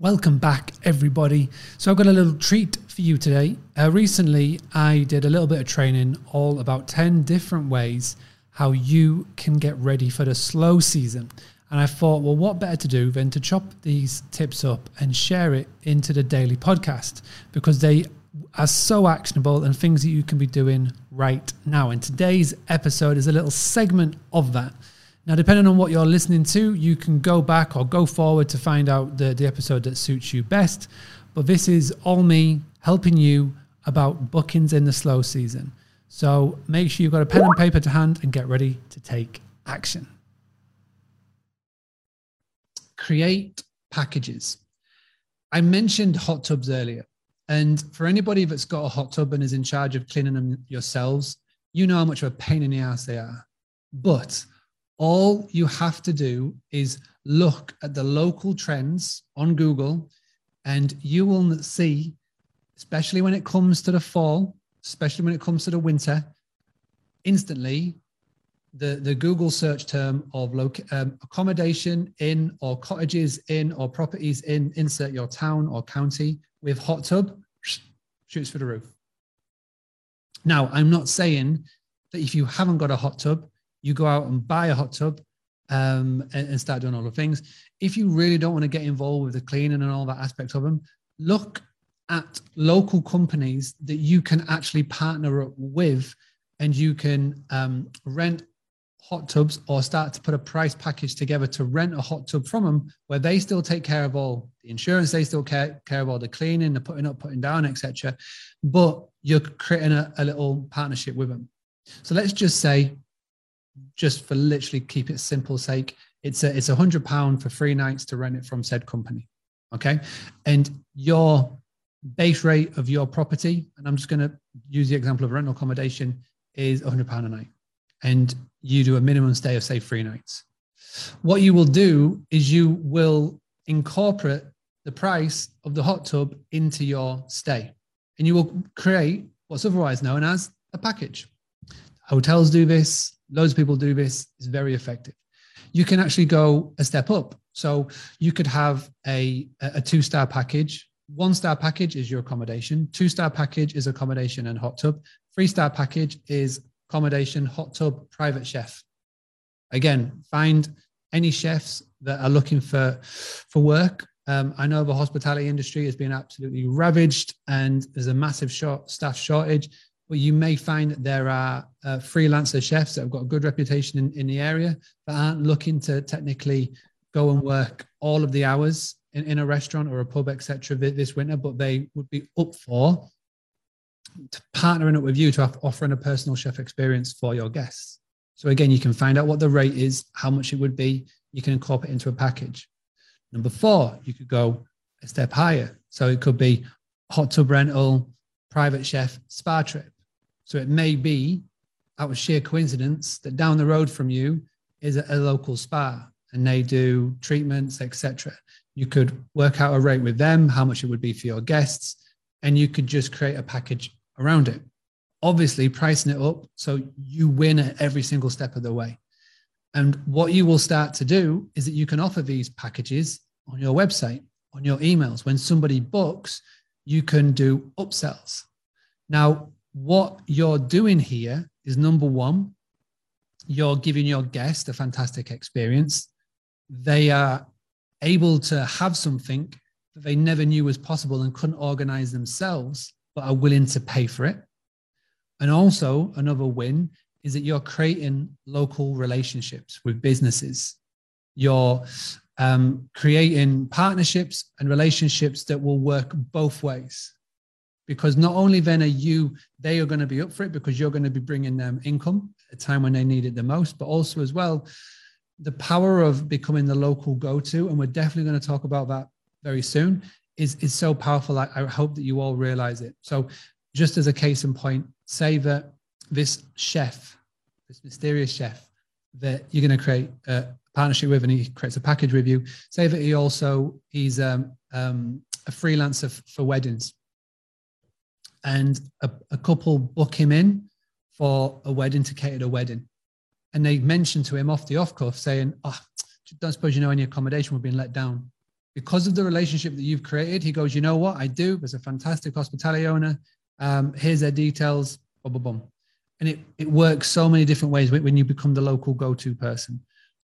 Welcome back, everybody. So, I've got a little treat for you today. Uh, recently, I did a little bit of training all about 10 different ways how you can get ready for the slow season. And I thought, well, what better to do than to chop these tips up and share it into the daily podcast because they are so actionable and things that you can be doing right now. And today's episode is a little segment of that. Now, depending on what you're listening to, you can go back or go forward to find out the, the episode that suits you best. But this is all me helping you about bookings in the slow season. So make sure you've got a pen and paper to hand and get ready to take action. Create packages. I mentioned hot tubs earlier. And for anybody that's got a hot tub and is in charge of cleaning them yourselves, you know how much of a pain in the ass they are. But all you have to do is look at the local trends on Google, and you will see, especially when it comes to the fall, especially when it comes to the winter, instantly the, the Google search term of loc- um, accommodation in or cottages in or properties in, insert your town or county with hot tub, shoots for the roof. Now, I'm not saying that if you haven't got a hot tub, you go out and buy a hot tub um, and, and, start doing all the things. If you really don't want to get involved with the cleaning and all that aspect of them, look at local companies that you can actually partner up with and you can um, rent hot tubs or start to put a price package together to rent a hot tub from them where they still take care of all the insurance they still care, care of all the cleaning the putting up putting down etc but you're creating a, a little partnership with them so let's just say just for literally keep it simple sake, it's a it's a hundred pound for three nights to rent it from said company. Okay. And your base rate of your property, and I'm just going to use the example of rental accommodation, is hundred pound a night. And you do a minimum stay of say three nights. What you will do is you will incorporate the price of the hot tub into your stay. And you will create what's otherwise known as a package. Hotels do this, loads of people do this it's very effective. You can actually go a step up. So you could have a, a two star package. One star package is your accommodation. Two star package is accommodation and hot tub. Three star package is accommodation hot tub private chef. Again find any chefs that are looking for for work. Um, I know the hospitality industry has been absolutely ravaged and there's a massive short staff shortage but you may find that there are uh, freelancer chefs that have got a good reputation in, in the area that aren't looking to technically go and work all of the hours in, in a restaurant or a pub, etc. this winter, but they would be up for partnering up with you to offering a personal chef experience for your guests. So again, you can find out what the rate is, how much it would be. You can incorporate into a package. Number four, you could go a step higher. So it could be hot tub rental, private chef, spa trip. So it may be out of sheer coincidence that down the road from you is a, a local spa and they do treatments, etc. You could work out a rate with them, how much it would be for your guests, and you could just create a package around it. Obviously, pricing it up so you win at every single step of the way. And what you will start to do is that you can offer these packages on your website, on your emails. When somebody books, you can do upsells. Now, what you're doing here is number one, you're giving your guest a fantastic experience. They are able to have something that they never knew was possible and couldn't organize themselves, but are willing to pay for it. And also, another win is that you're creating local relationships with businesses. You're um, creating partnerships and relationships that will work both ways because not only then are you they are going to be up for it because you're going to be bringing them income at a time when they need it the most but also as well the power of becoming the local go-to and we're definitely going to talk about that very soon is is so powerful. I, I hope that you all realize it. So just as a case in point say that this chef this mysterious chef that you're going to create a partnership with and he creates a package with you say that he also he's um, um, a freelancer for weddings and a, a couple book him in for a wedding to cater a wedding. And they mentioned to him off the off cuff saying, Oh, don't suppose you know any accommodation we're being let down because of the relationship that you've created, he goes, you know what, I do. There's a fantastic hospitality owner. Um, here's their details. Boom, boom, boom. And it, it works so many different ways when you become the local go-to person.